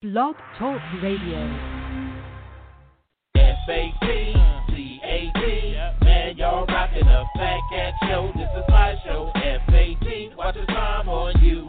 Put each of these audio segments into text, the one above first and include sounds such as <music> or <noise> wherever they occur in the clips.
Blog Talk Radio. F-A-T, C-A-T, man, y'all rocking a Fat Cat Show. This is my show, F-A-T, watch the time on you.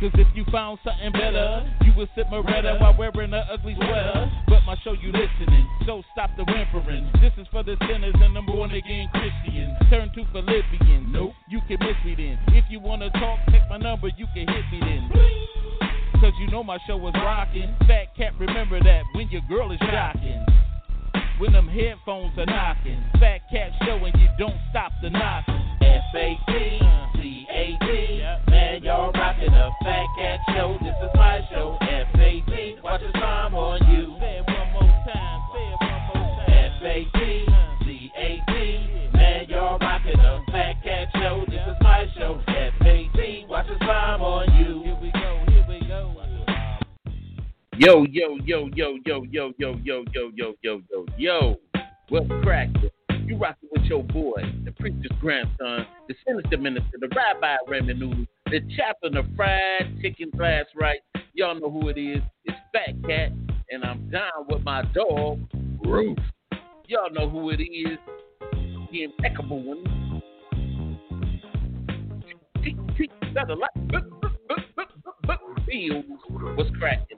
Cause if you found something better, you would sit Moretta while wearing an ugly sweater. But my show you listening, so stop the whimpering. This is for the sinners and the born again Christians. Turn to Philippians. Nope, you can miss me then. If you wanna talk, take my number, you can hit me then. Cause you know my show was rocking. Fat cat, remember that when your girl is shocking. When them headphones are knocking. Fat cat show and you don't stop the knocking. F-A-T, C-A-T, man, y'all rocking a Fat Cat Show. This is my show, F-A-T, Yo, yo, yo, yo, yo, yo, yo, yo, yo, yo, yo, yo, yo. What's cracking? You rocking with your boy, the preacher's grandson, the sinister minister, the rabbi Raymond Noodle, the chaplain of fried chicken glass right. Y'all know who it is. It's Fat Cat, and I'm down with my dog, Ruth. Y'all know who it is. The impeccable one. Tick, better like Bills. What's cracking?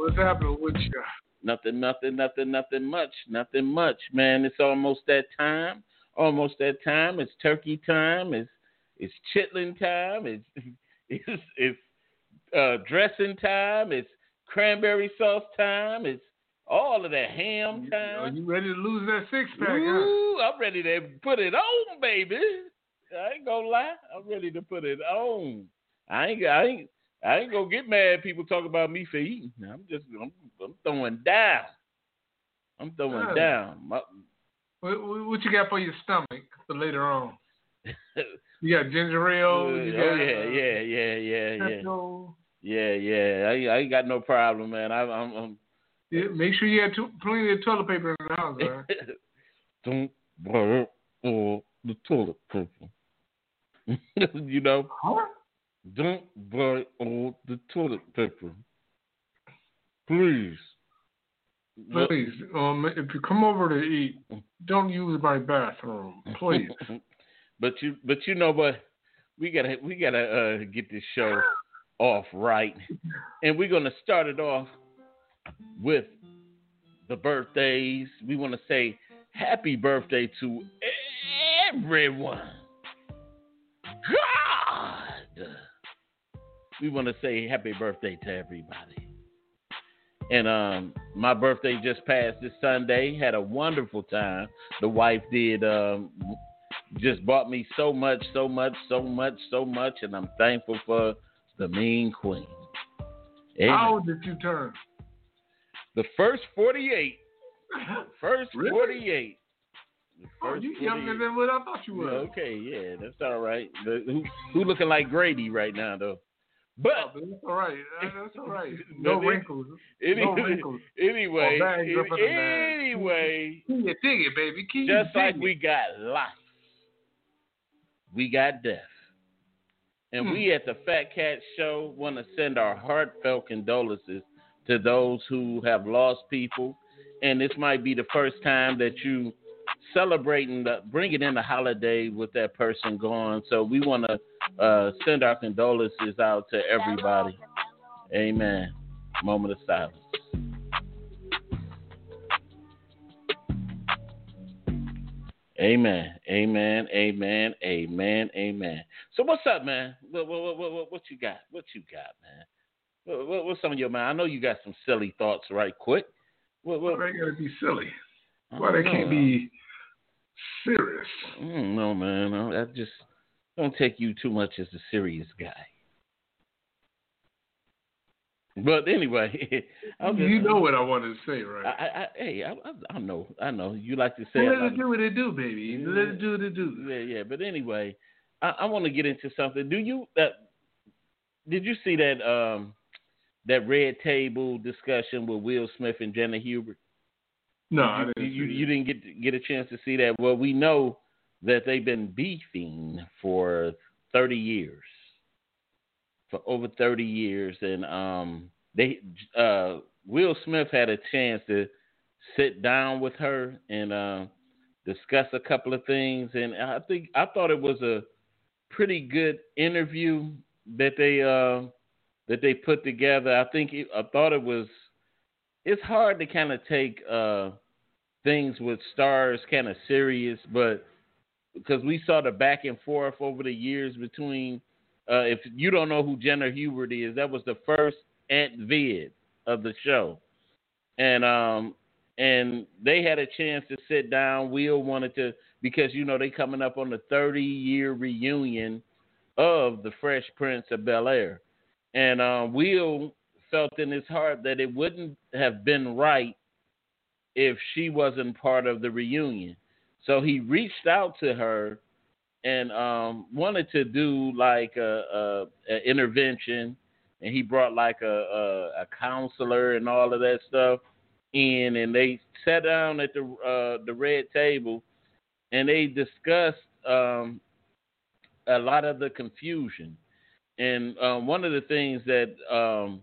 What's happening with you? Nothing, nothing, nothing, nothing much. Nothing much, man. It's almost that time. Almost that time. It's turkey time. It's it's chitlin time. It's <laughs> it's it's uh, dressing time. It's cranberry sauce time. It's all of that ham time. Are you ready to lose that six pack? Huh? Ooh, I'm ready to put it on, baby. I ain't gonna lie. I'm ready to put it on. I ain't I ain't I ain't gonna get mad. People talk about me for eating. I'm just I'm, I'm throwing down. I'm throwing down. My, What, what you got for your stomach for later on? <laughs> You got ginger ale. Uh, oh You yeah, got, yeah, uh, yeah, yeah, yeah, Pepto. yeah, yeah. I, I ain't got no problem, man. I, I'm, I'm Yeah, make sure you have to, plenty of toilet paper in the house. Man. <laughs> don't borrow all the toilet paper. <laughs> you know, Huh? Don't buy all the toilet paper. Please. Please, um, if you come over to eat, don't use my bathroom, please. <laughs> but you, but you know what? We gotta, we gotta uh, get this show off right, and we're gonna start it off with the birthdays. We want to say happy birthday to everyone. God, we want to say happy birthday to everybody. And um, my birthday just passed this Sunday. Had a wonderful time. The wife did. Um, just bought me so much, so much, so much, so much, and I'm thankful for the mean queen. Amen. How old did you turn? The first 48. <laughs> First Really? 48. Oh, first you younger than what I thought you Yeah, were. okay, yeah, that's all right. The- who, who looking like Grady right now, though? But Oh, that's all right. That's all right. <laughs> No wrinkles. any, No wrinkles. anyway, Or bags up in anyway, <laughs> Keep it, dig it, baby. Keep just it, like we got life, we got death. And Hmm. we at the Fat Cat Show want to send our heartfelt condolences to those who have lost people. And this might be the first time that you celebrating, the, bringing in the holiday with that person gone. So we want to uh, send our condolences out to everybody. Amen. Moment of silence. Amen. Amen. Amen. Amen. Amen. So what's up, man? What, what, what, what, what you got? What you got, man? What, what, what's on your mind? I know you got some silly thoughts, right? Quick. What, what, Why they gotta be silly? I Why they can't know. be serious? I don't know, man. I, I just don't take you too much as a serious guy. But anyway, <laughs> I'm just, you know what I wanted to say, right? I, I, I, hey, I, I, I know, I know. You like to say Let it. do what it do, baby. Let it do what it do. Yeah, yeah. But anyway, I, I want to get into something. Do you that? Did you see that um that red table discussion with Will Smith and Janet Hubert? No, you, I didn't. You, you that. didn't get get a chance to see that. Well, we know that they've been beefing for thirty years, for over thirty years, and um, they uh, Will Smith had a chance to sit down with her and uh, discuss a couple of things, and I think I thought it was a pretty good interview that they uh, that they put together. I think it, I thought it was. It's hard to kind of take uh, things with stars kind of serious, but because we saw the back and forth over the years between. Uh, if you don't know who Janet Hubert is, that was the first Aunt Viv of the show, and um, and they had a chance to sit down. Will wanted to because you know they coming up on the 30 year reunion of the Fresh Prince of Bel Air, and uh, Will felt in his heart that it wouldn't have been right if she wasn't part of the reunion. So he reached out to her and um, wanted to do like a, a, a intervention, and he brought like a, a, counselor and all of that stuff in, and they sat down at the uh, the red table, and they discussed um, a lot of the confusion. And um, one of the things that um,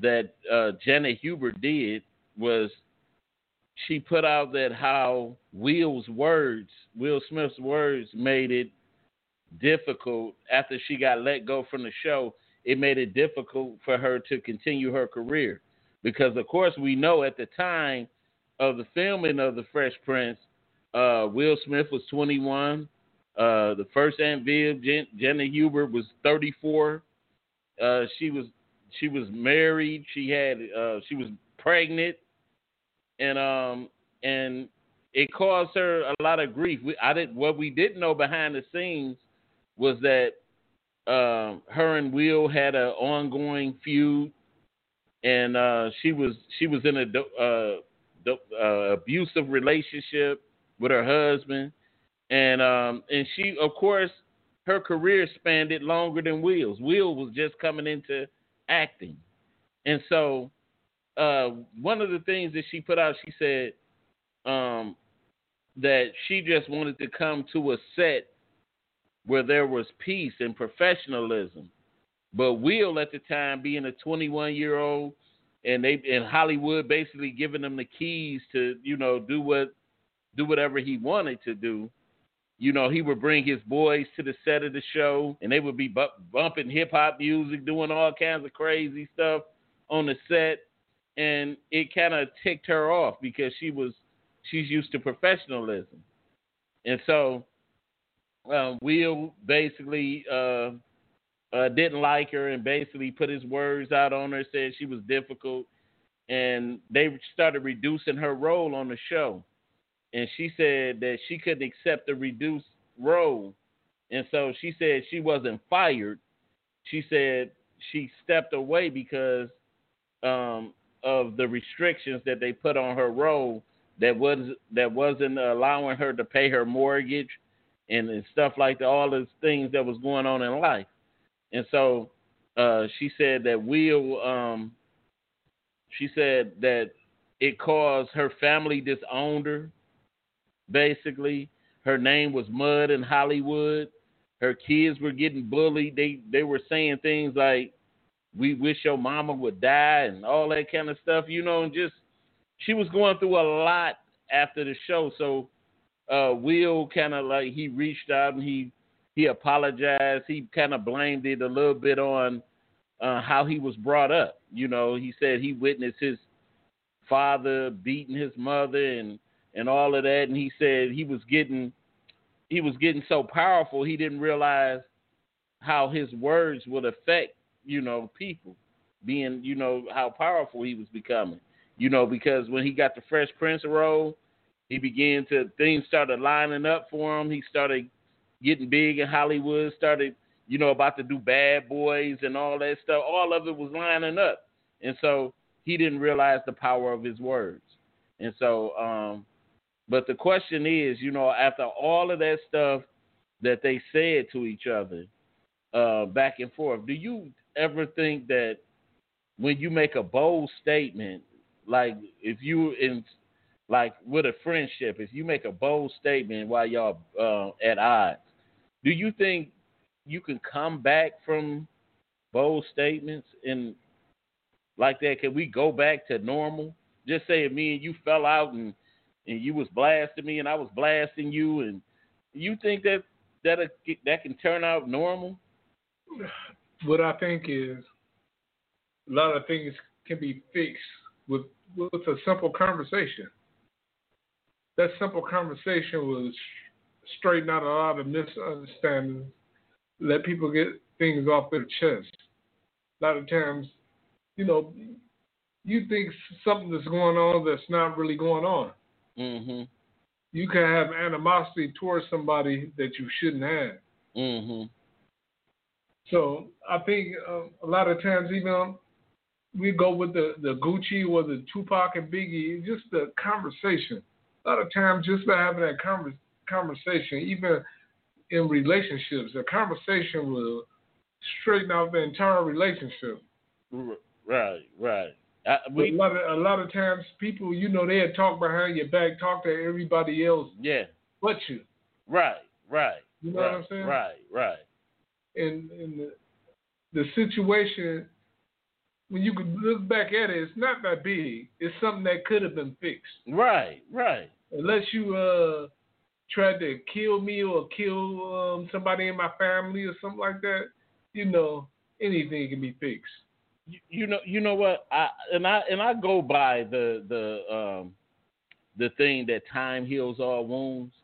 that uh, Janet Hubert did was she put out that how Will's words, Will Smith's words, made it difficult after she got let go from the show. It made it difficult for her to continue her career because, of course, we know at the time of the filming of The Fresh Prince, uh, Will Smith was 21. Uh, the first Aunt Viv, Jen, Janet Hubert, was 34. Uh, she was she was married. She had uh, she was pregnant, and um and it caused her a lot of grief. We, I did what we didn't know behind the scenes was that um, her and Will had an ongoing feud, and uh, she was she was in a uh, uh, abusive relationship with her husband, and um, and she of course her career spanned it longer than Will's. Will was just coming into acting, and so uh, one of the things that she put out, she said um, that she just wanted to come to a set where there was peace and professionalism. But Will, at the time, being a 21 year old, and they in Hollywood basically giving him the keys to, you know, do what, do whatever he wanted to do. You know, he would bring his boys to the set of the show, and they would be bu- bumping hip hop music, doing all kinds of crazy stuff on the set, and it kind of ticked her off because she was she's used to professionalism, and so uh, Will basically uh, uh, didn't like her and basically put his words out on her, said she was difficult, and they started reducing her role on the show. And she said that she couldn't accept the reduced role. And so she said she wasn't fired. She said she stepped away because um, of the restrictions that they put on her role that was that wasn't allowing her to pay her mortgage and, and stuff like that, all those things that was going on in life. And so uh, she said that Will, um, she said that it caused her family disowned her. Basically, her name was Mud in Hollywood. Her kids were getting bullied. They they were saying things like, "We wish your mama would die" and all that kind of stuff. You know, and just she was going through a lot after the show. So uh, Will kind of like he reached out and he he apologized. He kind of blamed it a little bit on uh, how he was brought up. You know, he said he witnessed his father beating his mother and and all of that, and he said he was getting he was getting so powerful he didn't realize how his words would affect you know people, being you know how powerful he was becoming. You know, because when he got the Fresh Prince role, he began to things started lining up for him. He started getting big in Hollywood, started you know, about to do Bad Boys and all that stuff. All of it was lining up, and so he didn't realize the power of his words. And so, um, but the question is, you know, after all of that stuff that they said to each other, uh, back and forth, do you ever think that when you make a bold statement, like if you in like with a friendship, if you make a bold statement while y'all uh, at odds, do you think you can come back from bold statements and like that? Can we go back to normal? Just say if me and you fell out and and you was blasting me and I was blasting you, and you think that that that can turn out normal? What I think is a lot of things can be fixed with with a simple conversation. That simple conversation will straighten out a lot of misunderstandings, let people get things off their chest. A lot of times, you know, you think something that's going on that's not really going on. Mm-hmm. You can have animosity towards somebody that you shouldn't have. Mm-hmm. So I think uh, a lot of times, even we go with the, the Gucci or the Tupac and Biggie, just the conversation. A lot of times, just by having that conver- conversation, even in relationships, the conversation will straighten out the entire relationship. Right, right. Uh, we, a lot of a lot of times, people, you know, they talk behind your back, talk to everybody else, yeah, but you. Right, right. You know right, what I'm saying? Right, right. And and the, the situation when you could look back at it, it's not that big. It's something that could have been fixed. Right, right. Unless you uh tried to kill me or kill um, somebody in my family or something like that, you know, anything can be fixed. You, you know, you know what? I and I and I go by the the um the thing that time heals all wounds.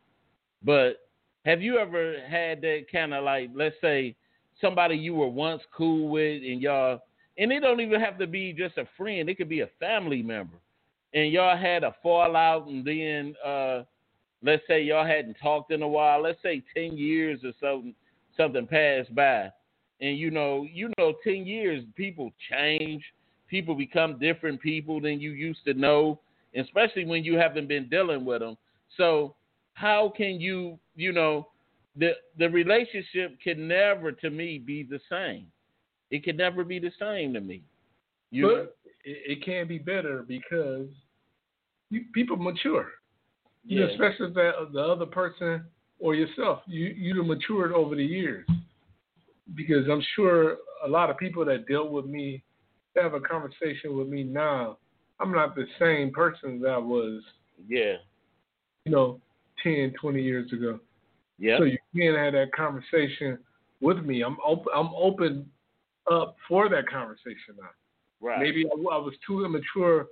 But have you ever had that kind of like, let's say, somebody you were once cool with and y'all and it don't even have to be just a friend. It could be a family member. And y'all had a fallout, and then uh, let's say y'all hadn't talked in a while. Let's say ten years or something, something passed by, and you know, you know, ten years people change. People become different people than you used to know, especially when you haven't been dealing with them. So how can you, you know, the the relationship can never, to me, be the same it can never be the same to me. You but know? it, it can be better because you, people mature. You Yeah. know, especially that the other person or yourself. You you've matured over the years. Because I'm sure a lot of people that dealt with me have a conversation with me now. I'm not the same person that I was, Yeah. you know, 10, 20 years ago. Yeah. So you can have that conversation with me. I'm open. I'm open up for that conversation now. right. Maybe I, I was too immature,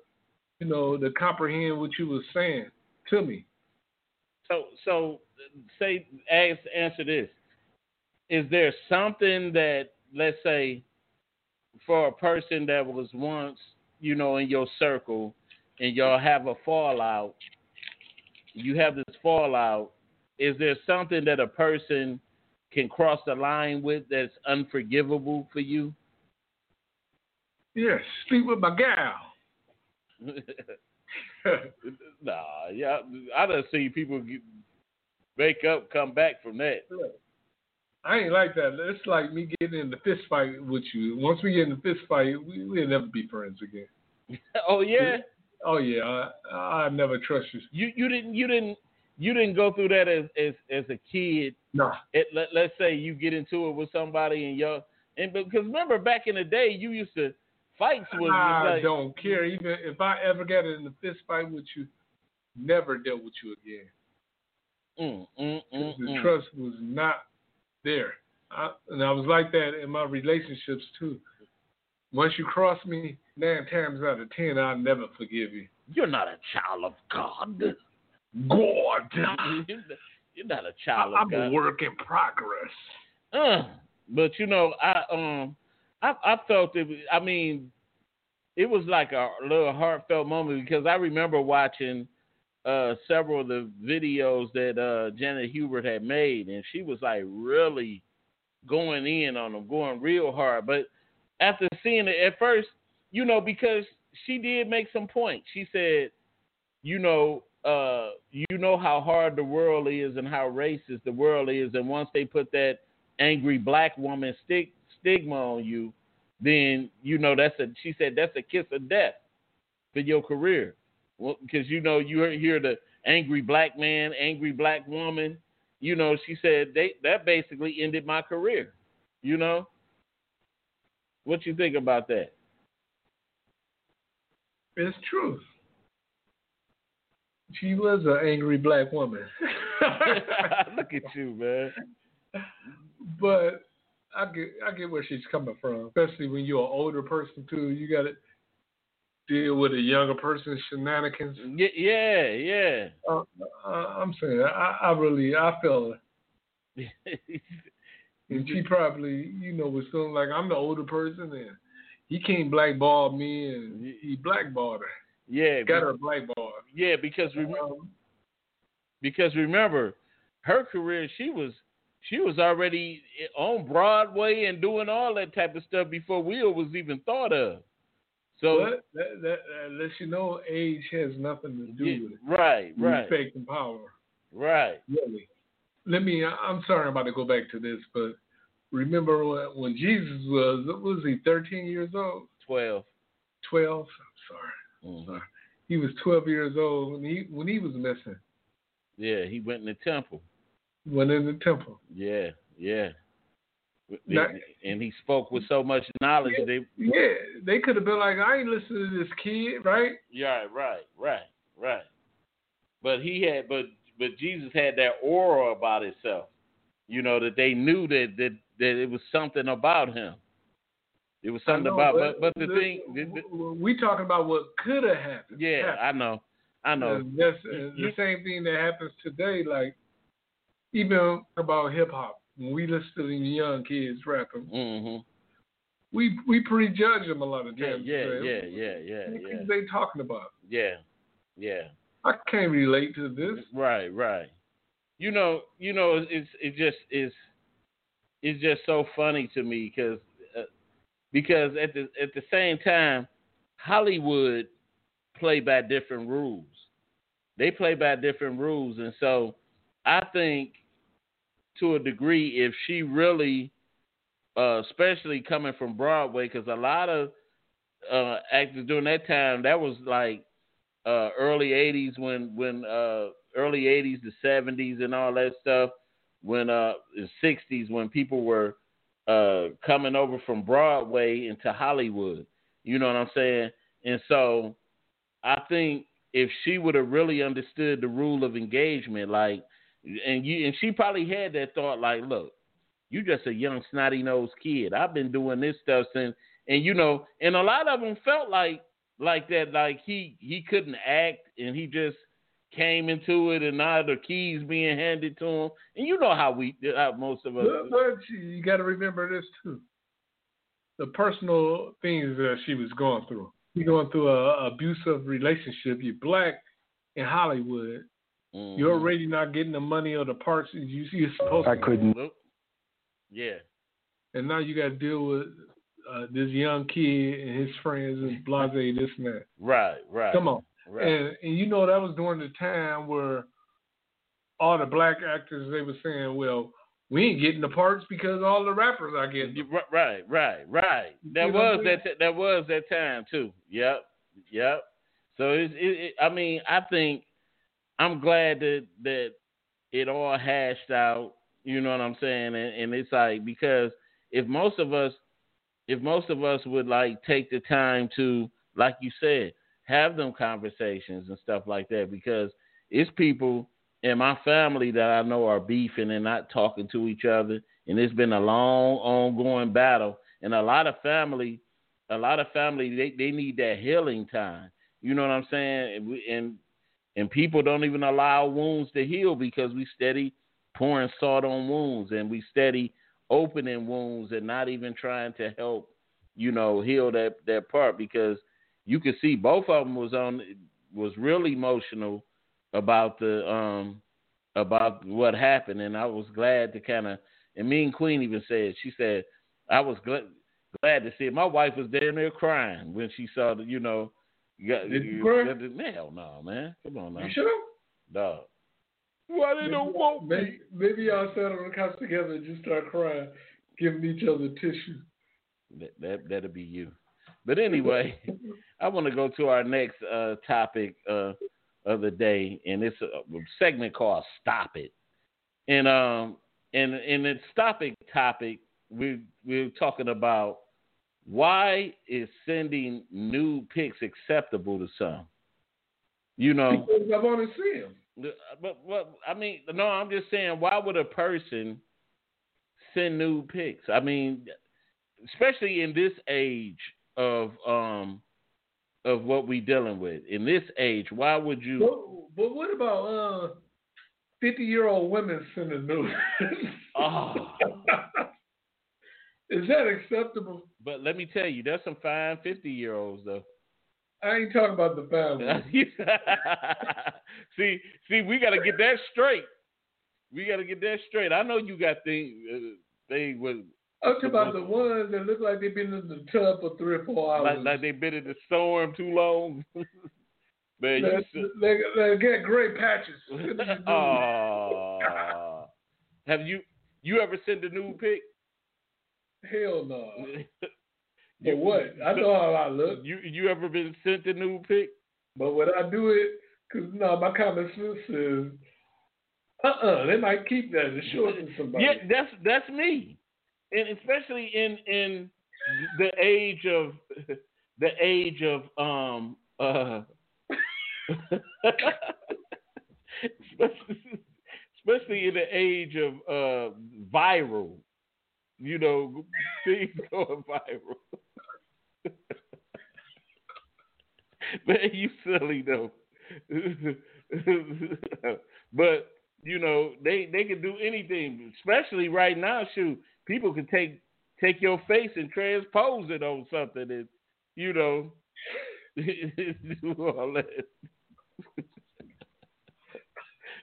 you know, to comprehend what you were saying to me. So so say ask answer this. Is there something that let's say for a person that was once, you know, in your circle and y'all have a fallout, you have this fallout, is there something that a person can cross the line with that's unforgivable for you? Yes, sleep with my gal. <laughs> <laughs> nah, yeah, I done see people get, wake up, come back from that. I ain't like that. It's like me getting in the fist fight with you. Once we get in the fist fight, we, we'll never be friends again. <laughs> oh yeah, Oh yeah, I I never trust you. you you didn't you didn't you didn't go through that as as as a kid. It, let, let's say you get into it with somebody and y'all and because remember back in the day you used to fights was I like, don't care. Even if I ever got in a fist fight with you, never dealt with you again. mm, mm, mm, the mm. trust was not there. I, and I was like that in my relationships too. Once you cross me, nine times out of ten, I'll never forgive you. You're not a child of God. God, You're not a child of God. I'm a work in progress. Uh, but you know, I um, I I felt it. I mean, it was like a little heartfelt moment because I remember watching uh several of the videos that uh Janet Hubert had made, and she was like really going in on them, going real hard. But after seeing it at first, you know, because she did make some points. She said, you know, uh, you know how hard the world is and how racist the world is, and once they put that angry black woman stigma on you, then you know that's a. She said that's a kiss of death for your career, well, because you know you hear the angry black man, angry black woman. You know, she said they that basically ended my career. You know, what you think about that? It's truth. She was an angry black woman. <laughs> Look at you, man. But I get I get where she's coming from, especially when you're an older person too. You got to deal with a younger person's shenanigans. Yeah, yeah, yeah. Uh, uh, I'm saying I, I really I feel <laughs> and she probably you know was feeling like I'm the older person and he can't blackball me and he blackballed her. Yeah, got her blackballed. Yeah, because remember, um, because remember, her career she was she was already on Broadway and doing all that type of stuff before Will was even thought of. So that, that, that lets you know age has nothing to do yeah, with it. Right, right. Respect and power. Right. Really. Let me. I'm sorry, I'm about to go back to this, but remember when, when Jesus was what was he 13 years old? 12. 12. I'm sorry. Mm-hmm. sorry. He was 12 years old when he when he was missing. Yeah, he went in the temple. Went in the temple. Yeah, yeah. Now, and he spoke with so much knowledge. Yeah, they, yeah, they could have been like, I ain't listening to this kid, right? Yeah, right, right, right. But he had, but but Jesus had that aura about himself. You know that they knew that that that it was something about him. It was something know, about, but, but but the, the thing, the, the, we talking about what could have happened. Yeah, happened. I know, I know. That's the same thing that happens today. Like even about hip hop, when we listen to these young kids rapping, mm-hmm. we we prejudge them a lot of times. Yeah, yeah, yeah, yeah, yeah, What yeah. they talking about? Yeah, yeah. I can't relate to this. Right, right. You know, you know, it's it just is it's just so funny to me because uh, because at the at the same time, Hollywood play by different rules. They play by different rules, and so I think to a degree, if she really, uh, especially coming from Broadway, because a lot of uh, actors during that time, that was like uh, early '80s when when uh, early '80s, the '70s, and all that stuff. When uh, the '60s, when people were uh, coming over from Broadway into Hollywood, you know what I'm saying? And so, I think if she would have really understood the rule of engagement, like, and you and she probably had that thought, like, look, you just a young snotty nosed kid. I've been doing this stuff since, and you know, and a lot of them felt like like that, like he he couldn't act, and he just came into it, and now the keys being handed to him, and you know how we, how most of us. But, but you got to remember this too: the personal things that she was going through. You're going through a, a abusive relationship. You're black in Hollywood. Mm-hmm. You're already not getting the money or the parts you, you're supposed I to. I couldn't. Yeah. And now you got to deal with uh, this young kid and his friends and <laughs> blase this and that. Right, right. Come on. Right. And and you know that was during the time where all the black actors they were saying, well, we ain't getting the parts because all the rappers are getting. You- Right, right, right. That You was that. That was that time too. Yep, yep. So it's. It, it, I mean, I think I'm glad that that it all hashed out. You know what I'm saying? And, and it's like because if most of us, if most of us would like take the time to, like you said, have them conversations and stuff like that, because it's people in my family that I know are beefing and not talking to each other, and it's been a long, ongoing battle. And a lot of family, a lot of family, they they need that healing time. You know what I'm saying? And we, and and people don't even allow wounds to heal because we steady pouring salt on wounds and we steady opening wounds and not even trying to help, you know, heal that that part because you could see both of them was on was really emotional about the um about what happened and I was glad to kind of And me and Queen even said, she said, I was glad glad to see it. My wife was down there crying when she saw the, you know, you got, Did you you, cry? got the- hell no, man. Come on now, You sure? dog. Why they don't want me? maybe, maybe y'all sat on the couch together and just start crying, giving each other tissue. That, that that'll be you. But <laughs> anyway, I want to go to our next uh, topic uh, of the day, and it's a, segment called "Stop It." And um, and in the "Stop It" topic, we we're talking about why is sending nude pics acceptable to some. You know, Because I want to see him. but but I mean, no, I'm just saying, why would a person send nude pics? I mean, especially in this age of um of what we dealing with in this age, why would you? But, but what about uh, fifty-year-old women sending nudes? Oh. <laughs> Is that acceptable? But let me tell you, there's some fine fifty year olds though. I ain't talking about the family. <laughs> see, see, we got to get that straight. We got to get that straight. I know you got things. Uh, they was I'm talking about the ones that look like they've been in the tub for three or four hours. like, like they been in the storm too long. <laughs> Man, you They- should- they, they get gray patches. <laughs> Have you you ever sent a nude pic? Hell no. <laughs> You- what? I know how I look. You you ever been sent a nude pic? But when I do it, because no, my common sense says, uh-uh, they might keep that and show it to somebody. Yeah, that's that's me, and especially in in the age of <laughs> the age of um uh <laughs> especially, in the age of uh viral, you know, things <laughs> going viral. Man, you silly though. but you know, they they can do anything, especially right now. Shoot, people can take take your face and transpose it on something, and you know, <laughs> do all that.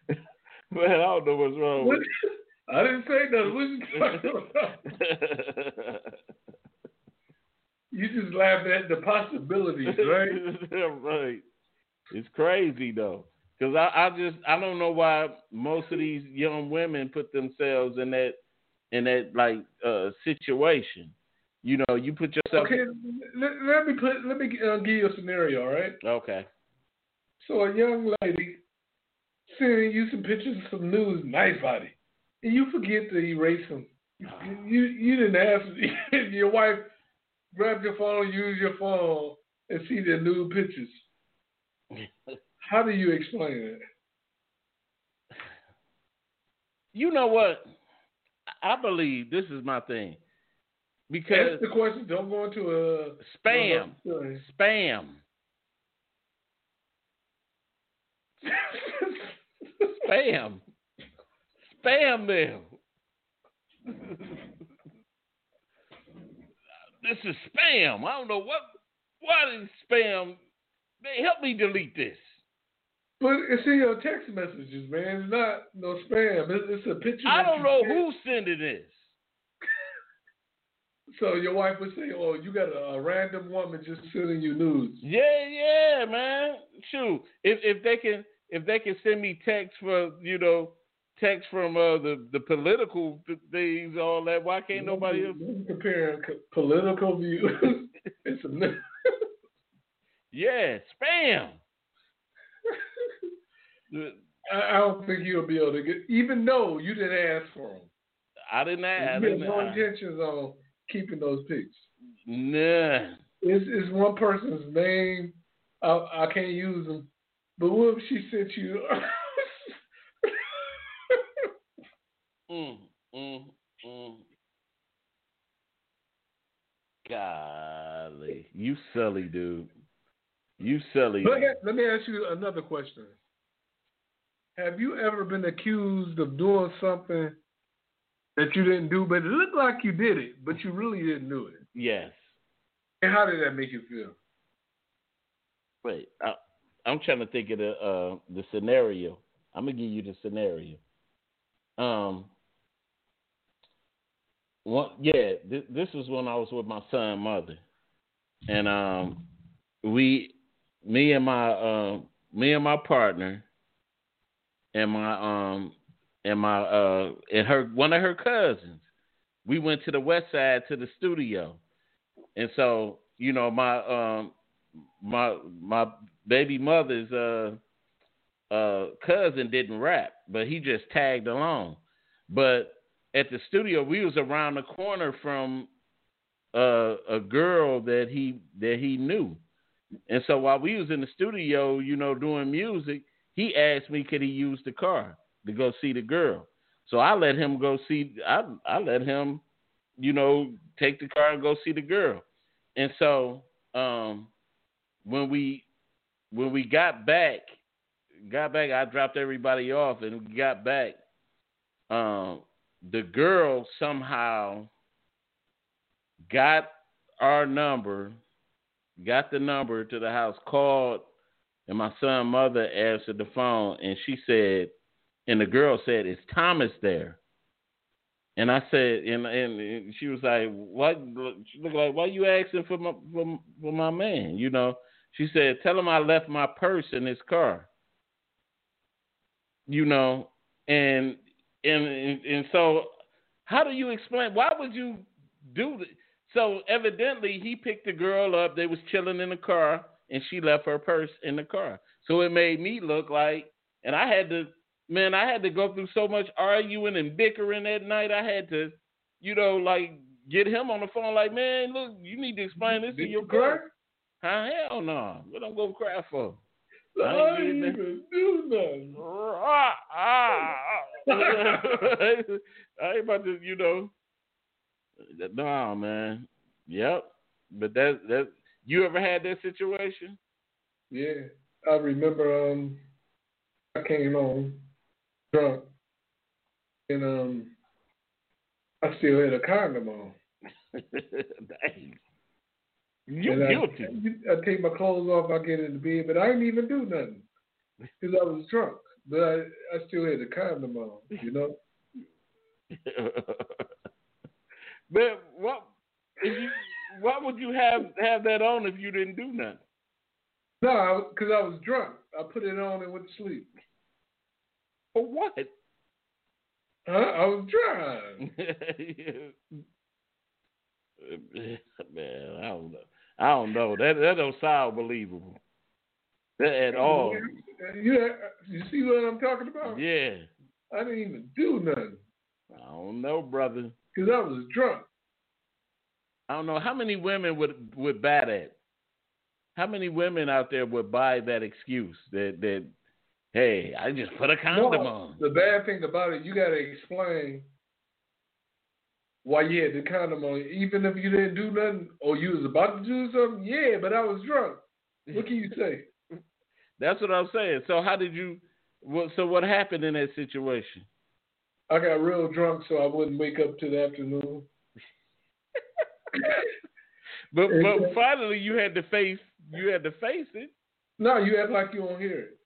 <laughs> Man, I don't know what's wrong What? with <laughs> I didn't say nothing. What you talking about? You just laughed at the possibilities, right? right. It's crazy though, because I, I just I don't know why most of these young women put themselves in that in that like uh situation. You know, you put yourself. Okay, let, let me put let me uh, give you a scenario, all right? Okay. So a young lady sending you some pictures of some news, nice body, and you forget to erase them. You you, you didn't ask <laughs> your wife grab your phone, use your phone, and see the nude pictures. <laughs> How do you explain it? You know what? I believe this is my thing because Ask the question. Don't go into a spam, no, spam, spam, spam them. this is spam. I don't know what. Why is spam? They help me delete this. But it's in your text messages, man. It's not no spam. It's, it's a picture. I don't know sent. who's sending this. <laughs> So your wife would say, "Oh, you got a, a random woman just sending you nudes." Yeah, yeah, man. Shoot, if if they can if they can send me text for you know text from uh, the the political th- things, all that, why can't nobody else? Don't compare co- political views. <laughs> it's a <laughs> Yeah, spam. I, don't think you'll be able to get, even though you didn't ask for them. I didn't. ask. You have no intentions on keeping those pics. nah. It's, it's one person's name. I, I can't use them. But what if she sent you? <laughs> Mm, mm, mm. Golly, you silly dude. You silly. let, me, let me ask you another question. Have you ever been accused of doing something that you didn't do, but it looked like you did it, but you really didn't do it? Yes. And how did that make you feel? Wait, I, I'm trying to think of the uh, the scenario. I'm gonna give you the scenario. Um, yeah, th- this was when I was with my son mother, and um, we, me and my uh, me and my partner, and my um, and my uh, and her one of her cousins, we went to the west side to the studio, and so you know my um, my my baby mother's uh uh cousin didn't rap, but he just tagged along. But at the studio, we was around the corner from uh, a girl that he that he knew, and so while we was in the studio, you know, doing music, he asked me could he use the car to go see the girl. So I let him go see. I I let him, you know, take the car and go see the girl. And so um, when we when we got back, got back, I dropped everybody off, and we got back. Um, the girl somehow got our number, got the number to the house, called, and my son mother answered the phone, and she said, and the girl said, "Is Thomas there?" And I said, and and she was like, "What?" She looked like, "Why you asking for my for, for my man?" You know. She said, "Tell him I left my purse in his car." You know, and and and, so how do you explain? Why would you do that? So evidently he picked the girl up. They was chilling in the car, and she left her purse in the car. So it made me look like, and I had to, man, I had to go through so much arguing and bickering that night. I had to, you know, like get him on the phone, like, man, look, you need to explain this Did to your girl. Huh? Hell no. What I'm gonna cry for? I I didn't even- even do nothing. Ah, ah, <laughs> ah. I ain't about to, you know. No, man. Yep. But that that you ever had that situation? Yeah, I remember. Um, I came home drunk, and um, I still had a condom on. <laughs> You guilty. I, I take my clothes off, I get in the bed, but I didn't even do nothing because I was drunk. But I, I still had the condom on, you know. <laughs> but what if you why would you have have that on if you didn't do nothing? No, because I, was drunk. I put it on and went to sleep. For what? Huh? I was drunk. <laughs> Man, I don't know. I don't know. That that don't sound believable. At all. You, you see what I'm talking about? Yeah. I didn't even do nothing I don't know, brother. because I was drunk. I don't know how many women would would buy that. How many women out there would buy that excuse that that hey, I just put a condom No, on. The bad thing about it, you got to explain why you had the condom on, even if you didn't do nothing or you was about to do something. Yeah, but I was drunk. What can you say? <laughs> That's what I'm saying. So how did you? What, so what happened in that situation? I got real drunk, so I wouldn't wake up till the afternoon. <laughs> But but finally you had to face you had to face it. No, you act like you don't hear it.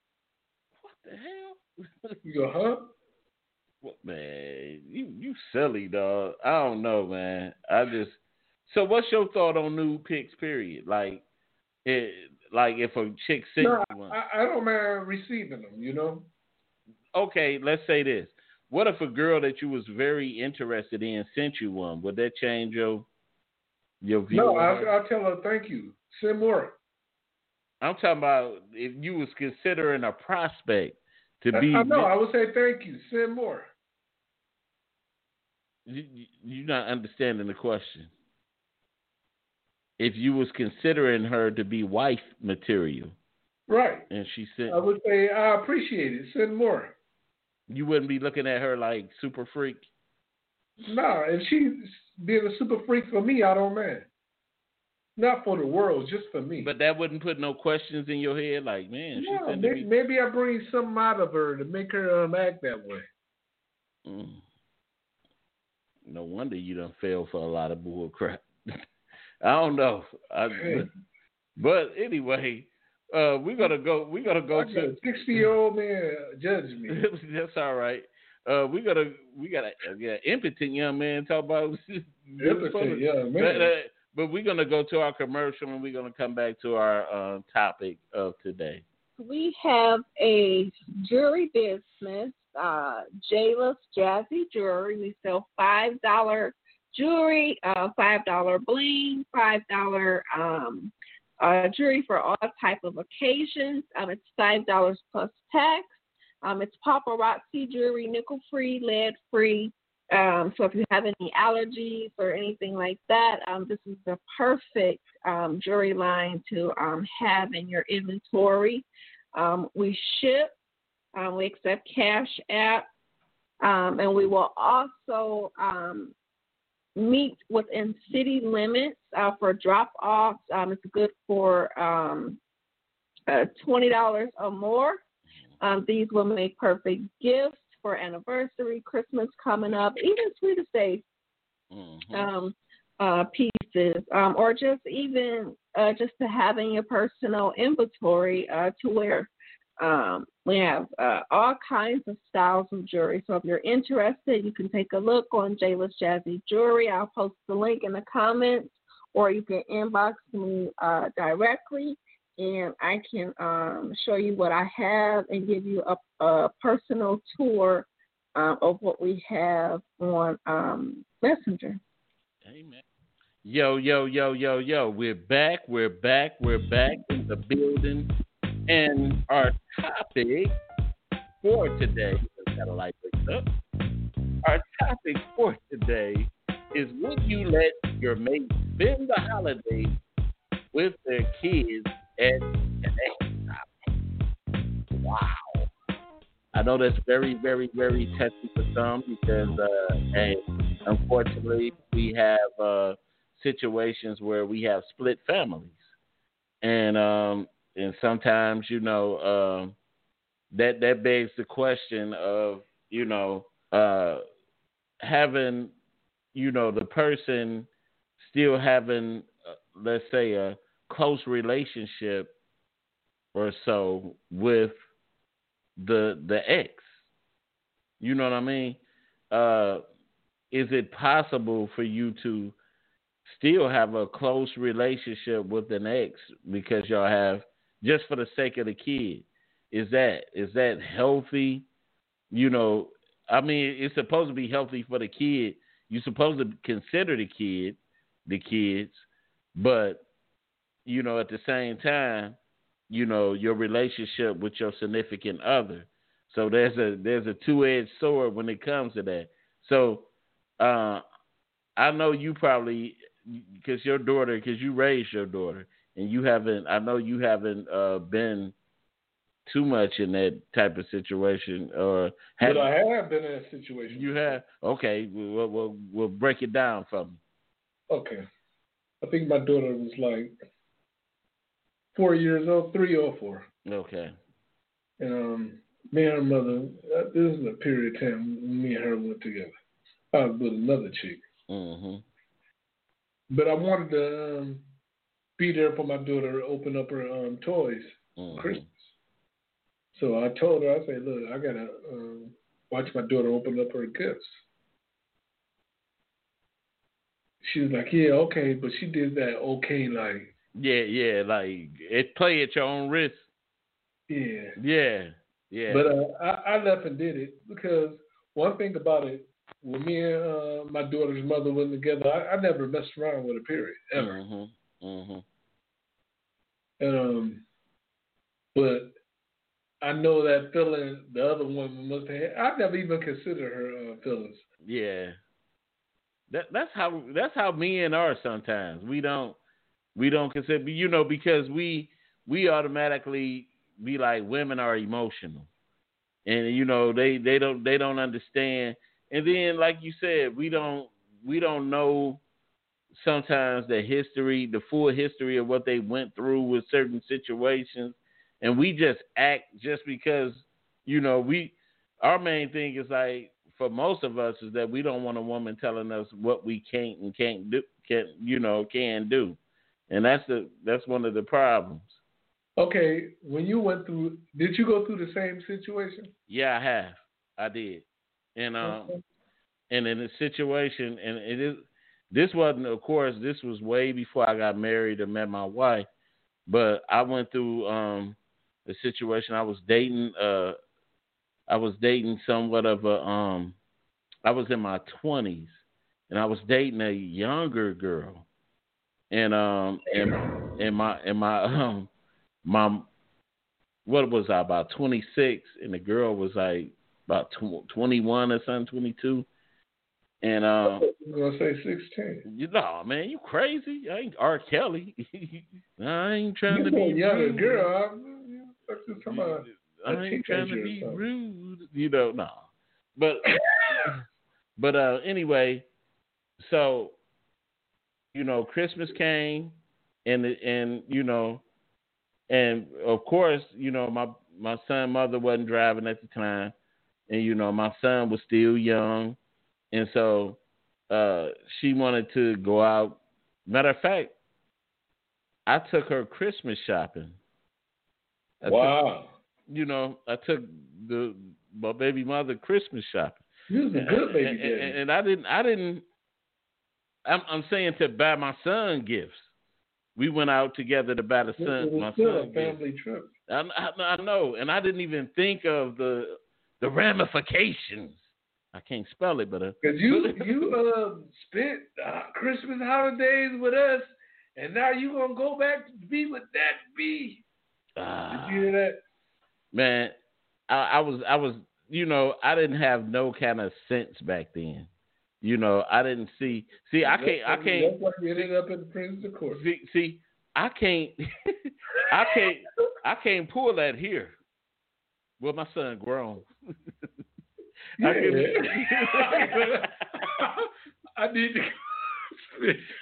What the hell? <laughs> You go, huh? What, man, you you silly dog. I don't know, man. I just so what's your thought on new pics? Period. Like, it like if a chick sent No, you one. I, I don't mind receiving them. You know. okay, let's say this. What if a girl that you was very interested in sent you one? Would that change your your view? No, on her? I, I tell her thank you. Send more. I'm talking about if you was considering a prospect to uh, be. I know. I would say thank you. Send more. you- you're not understanding the question. If you was considering her to be wife material, Right. and she said, I would say I appreciate it. Send more. you wouldn't be looking at her like super freak. No, if she's being a super freak for me, I don't mind. Not for the world, just for me. But that wouldn't put no questions in your head, like, man, she no, maybe, me. maybe I bring something out of her to make her um, act that way. Mm. No wonder you done fell for a lot of bull crap. <laughs> I don't know. I, but anyway, uh, we're gonna go. We're gonna go to. sixty year old man judge me. <laughs> That's all right. Uh, we gotta we gotta uh, yeah, impotent young man talk about <laughs> Impotent young man. But, uh, but we're gonna go to our commercial and we're gonna come back to our uh, topic of today. we have a jewelry business, uh, Jayla's Jazzy Jewelry. We sell five dollar jewelry, uh, five dollar bling, five dollar um, uh, jewelry for all type of occasions. Um, it's five dollars plus tax. Um, it's paparazzi jewelry, nickel free, lead free. Um, so if you have any allergies or anything like that, um, this is the perfect um, jewelry line to um, have in your inventory. Um, we ship, um, we accept cash app, and we will also meet within city limits uh, for drop offs. It's good for uh, $20 or more. Um, these will make perfect gifts for anniversary, Christmas coming up, even sweetest days Mhm. um, uh, pieces, um, or just even uh, just to have in your personal inventory uh, to where um, we have uh, all kinds of styles of jewelry. So if you're interested, you can take a look on Jayla's Jazzy Jewelry. I'll post the link in the comments, or you can inbox me uh, directly. And I can um, show you what I have and give you a, a personal tour um, of what we have on um, Messenger. Amen. Yo, yo, yo, yo, yo. We're back. We're back. We're back in the building. And our topic for today, gotta up. Our topic for today is would you let your mate spend the holiday with their kids at an ex Wow. I know that's very, very, very testy for some because, uh, hey, unfortunately, we have uh, situations where we have split families, and um, and sometimes, you know, um, that that begs the question of, you know, uh, having, you know, the person still having, uh, let's say, a close relationship or so with the the ex. You know what I mean? Uh, is it possible for you to still have a close relationship with an ex because y'all have just for the sake of the kid? Is that is that healthy? You know, I mean, it's supposed to be healthy for the kid. You're supposed to consider the kid, the kids, but you know, at the same time, you know, your relationship with your significant other. So there's a there's a two edged sword when it comes to that. So uh, I know you probably because your daughter because you raised your daughter and you haven't I know you haven't uh, been too much in that type of situation or have But I have been in that situation. you have okay we'll, we'll we'll break it down for me. Okay. I think my daughter was like four years old, three or four. Okay. And um, me and her mother, uh, this is a period of time when me and her went together. I was with another chick. Mm-hmm. But I wanted to um, be there for my daughter to open up her um, toys Mhm. Christmas. So I told her, I said, look, I got to um, watch my daughter open up her gifts. She was like, yeah, okay, but she did that okay, like, Yeah, yeah, like it play at your own risk. yeah. Yeah. Yeah. But uh, I, I left and did it because one thing about it, when me and uh, my daughter's mother went together, I, I never messed around with a period, ever. Mhm. Mhm. And, um, but I know that feeling the other woman must have. I never even considered her uh, feelings. Yeah. That that's how that's how men are sometimes. We don't we don't consider you know because we we automatically be like women are emotional. And you know they they don't they don't understand. And then like you said, we don't we don't know sometimes the history, the full history of what they went through with certain situations and we just act just because you know we our main thing is like for most of us is that we don't want a woman telling us what we can't and can't do can you know can do and that's the that's one of the problems. Okay, when you went through, did you go through the same situation? yeah i have. I did. And um, and in a situation, and it is this wasn't, of course, this was way before I got married and met my wife, but I went through um a situation. I was dating, uh, I was dating somewhat of a um, I was in my twenties, and I was dating a younger girl, and um, and and my and my <laughs> um, my what was I about twenty six, and the girl was like about twenty one or something, twenty two. And um, I'm gonna say sixteen. You know, man, you crazy? I ain't R. Kelly. <laughs> I ain't trying You to be younger rude. girl. I'm just talking about ain't trying to be rude. You know, no. But <laughs> but uh anyway, so you know, Christmas came and and you know and of course, you know, my my son mother wasn't driving at the time and you know, my son was still young and so uh she wanted to go out. Matter of fact, I took her Christmas shopping. I took- Wow. you know, I took the my baby mother Christmas shopping. You was a good baby and, and, and I didn't I didn't I'm I'm saying to buy my son gifts. We went out together to buy the son was my still son a gifts. family trip. I, I, I know, and I didn't even think of the the ramifications. I can't spell it, but uh, Cause you <laughs> you uh spent uh, Christmas holidays with us, and now you gonna go back to be with that B. ah, Did you hear that? man, I, I was I was you know I didn't have no kind of sense back then. You know I didn't see see I can't I can't That's why you ended up in of Court. See, see, I can't, <laughs> I can't, I can't pull that here. Well, my son grown. <laughs> I can- <laughs> I need to.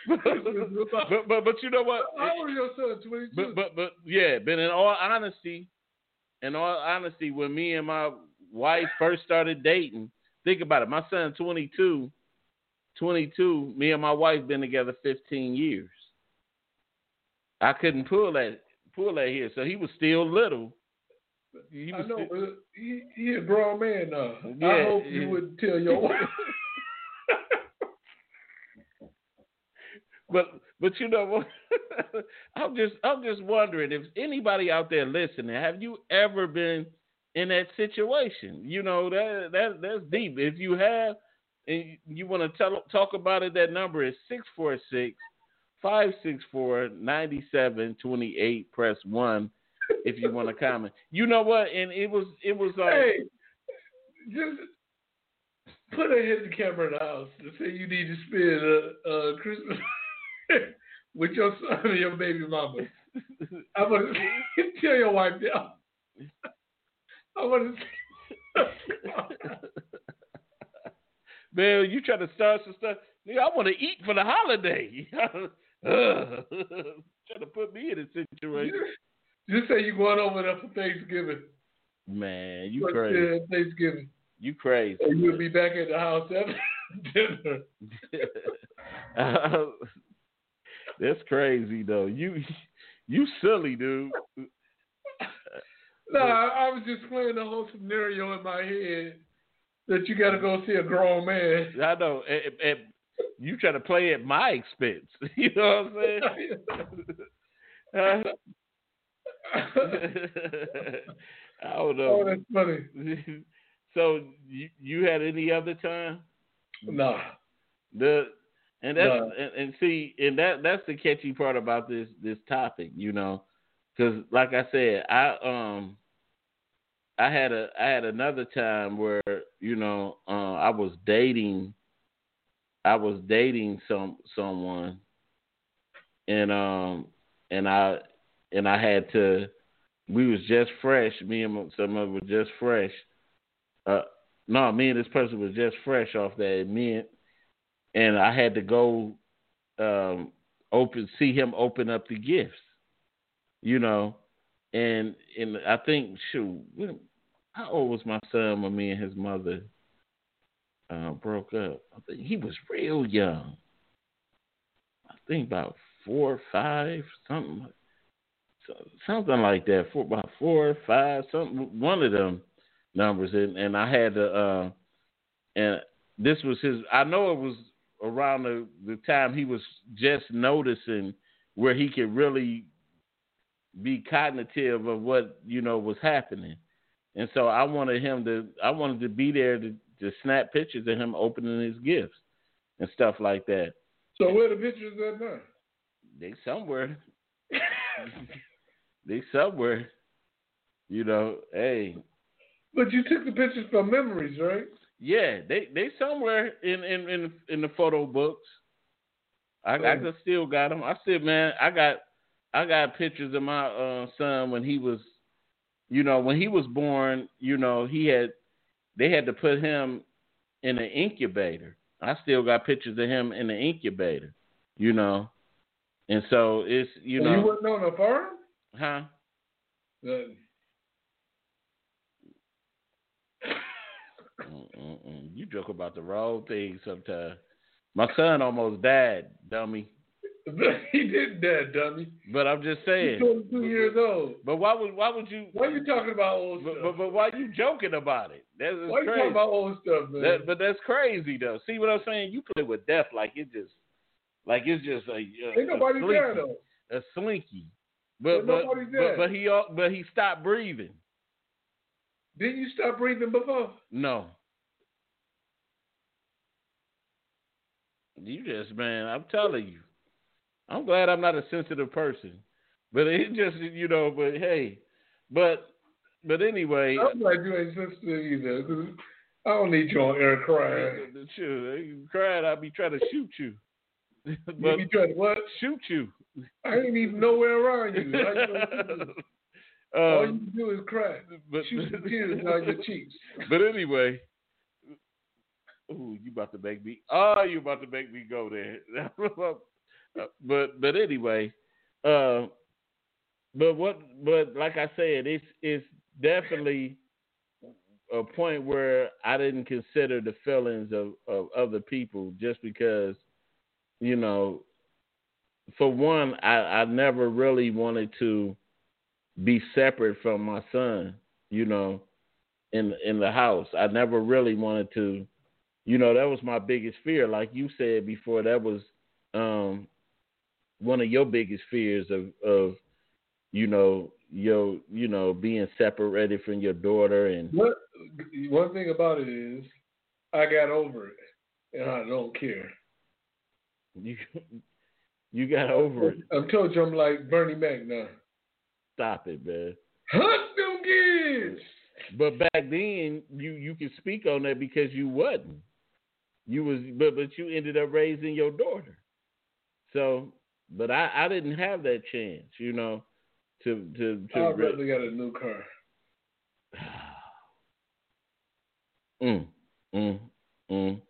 but but but you know what? How old your son? Twenty two. But but but yeah. But in all honesty, in all honesty, when me and my wife first started dating, think about it. My son, 22, 22. Me and my wife been together fifteen years. I couldn't pull that pull that here, so he was still little. He I know, still- but he, he a grown man now. I Yeah, hope yeah. you wouldn't tell your wife. <laughs> But but you know? <laughs> I'm just I'm just wondering if anybody out there listening, have you ever been in that situation? You know that that that's deep. If you have, and you want to tell talk about it, that number is 646 564 9728. Press one if you want to comment. You know what? And it was it was like hey, just put a hidden camera in the house to say you need to spend uh, uh, Christmas <laughs> with your son and your baby mama. I want to <laughs> tell your wife now. <laughs> I want to. Man, you trying to start some stuff. Nigga, I want to eat for the holiday. <laughs> <laughs> Trying to put me in a situation. Just say you're going over there for Thanksgiving. Man, you What's crazy. at Thanksgiving. You crazy. And you'll be back at the house after <laughs> dinner. Uh, That's crazy though. You you silly dude. No, I, I was just playing the whole scenario in my head that you got to go see a grown man. <laughs> I know. And, and you try to play at my expense. <laughs> You know what I'm saying? <laughs> I don't know. oh, that's funny. so you you had any other time? Nah. The and that's No. and, and see and that that's the catchy part about this this topic, you know, because like I said, I um I had a I had another time where you know uh, I was dating I was dating some someone. And um and I and I had to we was just fresh. Me and some of us were just fresh. Uh no me and this person was just fresh off that. And and I had to go um open see him open up the gifts, you know, and and I think shoot, how old was my son when me and his mother uh, broke up? I think he was real young. I think about four or five, something, something like that. Four about four or five, something one of them numbers, and and I had to. Uh, and this was his. I know it was around the the time he was just noticing where he could really be cognitive of what you know was happening, and so I wanted him to. I wanted to be there to to snap pictures of him opening his gifts and stuff like that. So where the pictures at now? They somewhere. <laughs> they somewhere. You know, hey. But you took the pictures for memories, right? Yeah, they they somewhere in in in, in the photo books. I, I Oh. still got them. I said, man, I got I got pictures of my uh, son when he was, you know, when he was born. You know, he had they had to put him in an incubator. I still got pictures of him in the incubator. You know, and so it's you And know, you wasn't on a farm? huh? Uh, Mm-mm-mm. You joke about the wrong thing sometimes. My son almost died, dummy. <laughs> he did that, dummy. But I'm just saying. He's saying. 22 years old. But why would why would you? Why you talking about old But, stuff? but, but why you joking about it? That's Why you crazy. talking about old stuff, man? That, but that's crazy though. See what I'm saying? You play with death like it just, like it's just a, a Ain't nobody a there slinky, though. a slinky. But but, but but he uh, but he stopped breathing. Didn't you stop breathing before? No. You just man, I'm telling you. I'm glad I'm not a sensitive person. But it just you know, but hey. But but anyway, I'm glad you ain't sensitive either. 'cause I don't need you on air crying. Sure, you cried, I'd be trying to shoot you. You but be trying to what? shoot you. I ain't even nowhere around you. How you gonna do it? <laughs> All you um, can do is cry. but Shoot some tears down your cheeks. <laughs> but anyway, ooh, you about to make me. Oh, you about to make me go there. <laughs> but but anyway, uh, but what? But like I said, it's it's definitely a point where I didn't consider the feelings of of other people just because, you know, for one, I I never really wanted to be separate from my son. You know, in in the house. I never really wanted to, you know, that was my biggest fear. Like you said before, that was um, one of your biggest fears of of you know your you know being separated from your daughter and What? One thing about it is, I got over it, and I don't care. you you got over it. I'm told you I'm like Bernie Mac now. Stop it, man. Hunt them kids. But back then, you you could speak on that because you wasn't. You was, but but you ended up raising your daughter. So, but I I didn't have that chance, you know, to to to. I'd re- got a new car. <sighs> mm, mm, mm,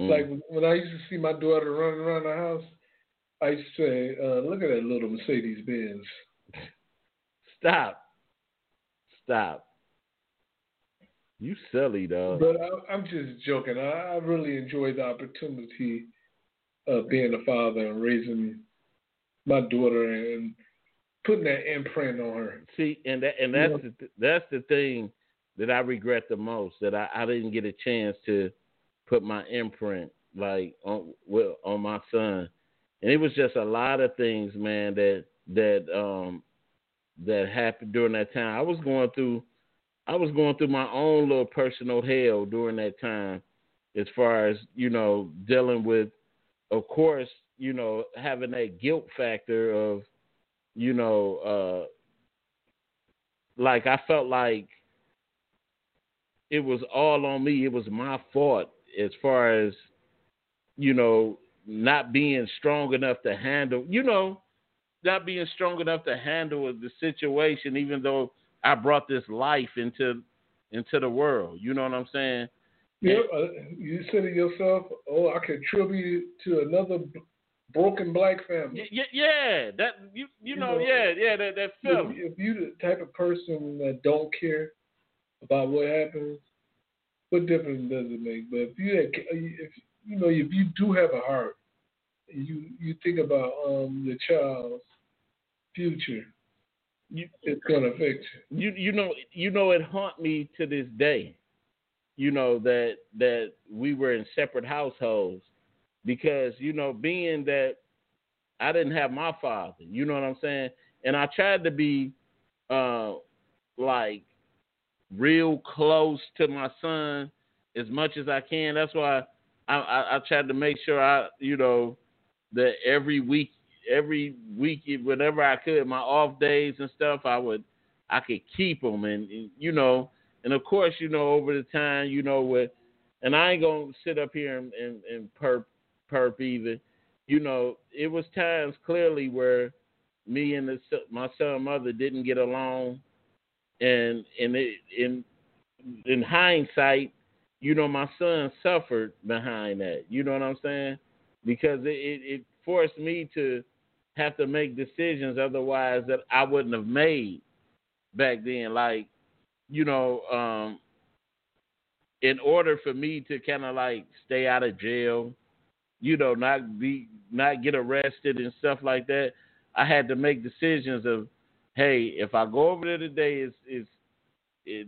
mm. Like when I used to see my daughter running around the house, I used to say, uh, "Look at that little Mercedes Benz." stop, stop. You silly dog. But I, I'm just joking. I, I really enjoyed the opportunity of being a father and raising my daughter and putting that imprint on her. See, and that and that's the, that's the thing that I regret the most that I, I didn't get a chance to put my imprint like on well, on my son, and it was just a lot of things, man, that that um that happened during that time. I was going through I was going through my own little personal hell during that time, as far as you know dealing with, of course, you know having that guilt factor of you know, uh, like I felt like it was all on me. It was my fault as far as, you know, not being strong enough to handle, you know, not being strong enough to handle the situation, even though I brought this life into into the world. You know what I'm saying? You, uh, you said to yourself, "Oh, I contributed to another broken black family." Y- y- yeah, that you you You know, know, yeah, yeah, that that If, feeling. if you the type of person that don't care about what happens, what difference does it make? But if you, had, if you know, if you do have a heart, you you think about um the child's future, You, it's gonna affect you. you you know you know it haunt me to this day you know, that that we were in separate households because you know, being that I didn't have my father, you know what I'm saying, and I tried to be uh like real close to my son as much as I can. That's why I, I, I tried to make sure I, you know, that every week, every week, whenever I could, my off days and stuff, I would, I could keep them, and, and you know, and of course, you know, over the time, you know, with, and I ain't gonna sit up here and, and, and perp, perp either. You know, it was times clearly where me and the, my son mother didn't get along, and and it, in in hindsight, you know, my son suffered behind that. You know what I'm saying? Because it, it, it forced me to have to make decisions otherwise that I wouldn't have made back then. Like, you know, um, in order for me to kind of like stay out of jail, you know, not be not get arrested and stuff like that, I had to make decisions of, hey, if I go over there today, is is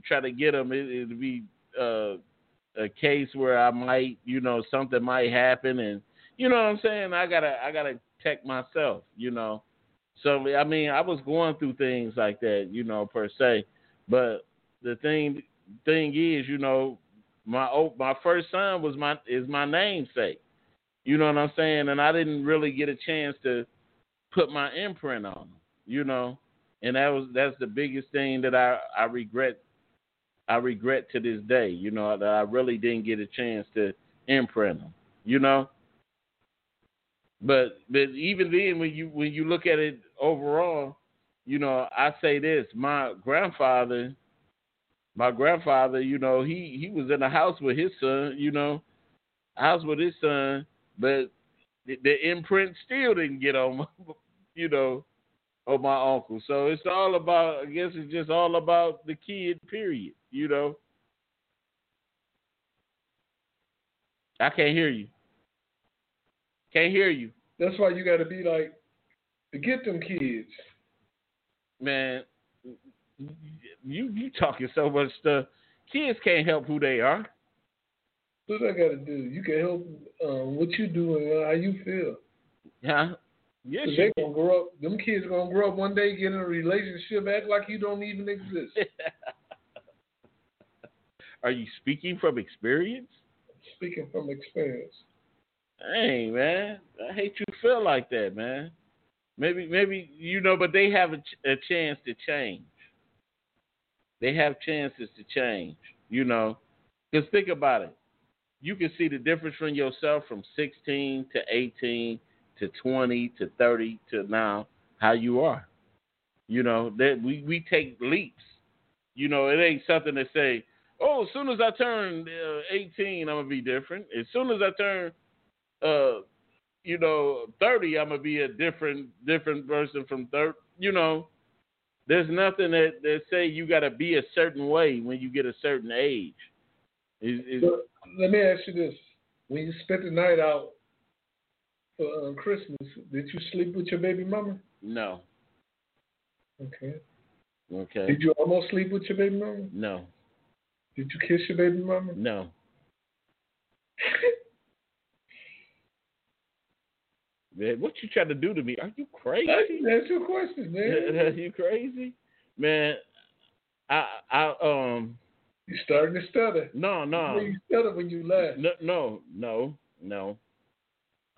try to get them, it, it'd be uh, a case where I might, you know, something might happen, and you know what I'm saying. I gotta, I gotta protect myself, you know. So I mean, I was going through things like that, you know, per se. But the thing, thing is, you know, my oh, my first son was my is my namesake. You know what I'm saying? And I didn't really get a chance to put my imprint on them, you know. And that was that's the biggest thing that I I regret I regret to this day, you know, that I really didn't get a chance to imprint them, you know. But but even then, when you when you look at it overall, you know, I say this: my grandfather, my grandfather, you know, he he was in the house with his son, you know, house with his son, but the, the imprint still didn't get on, <laughs> you know, of my uncle. So it's all about, I guess it's just all about the kid, period, you know. I can't hear you. Can't hear you. That's why you got to be like, to get them kids. Man, you you talking so much stuff. Kids can't help who they are. What I got to do? You can help um, what you do and how you feel. Yeah, Yes, they gonna grow up. Them kids are gonna grow up one day, get in a relationship, act like you don't even exist. <laughs> are you speaking from experience? Speaking from experience. Hey man, I hate you feel like that, man. Maybe, maybe you know, but they have a, ch- a chance to change. They have chances to change, you know. Because think about it. You can see the difference from yourself from 16 to 18 to 20 to 30 to now how you are. You know, that we, we take leaps. You know, it ain't something to say, oh, as soon as I turn uh, 18, I'm going to be different. As soon as I turn, uh, you know, 30, I'm going to be a different different person from 30. You know, there's nothing that, that say you got to be a certain way when you get a certain age. Let me ask you this. When you spent the night out for uh, Christmas, did you sleep with your baby mama? No. Okay. Okay. Did you almost sleep with your baby mama? No. Did you kiss your baby mama? No. <laughs> man, what you trying to do to me? Are you crazy? That's your question, man. Are <laughs> you crazy, man? I I um. You starting to stutter? No, no. You stutter when you laugh. No, no, no, no.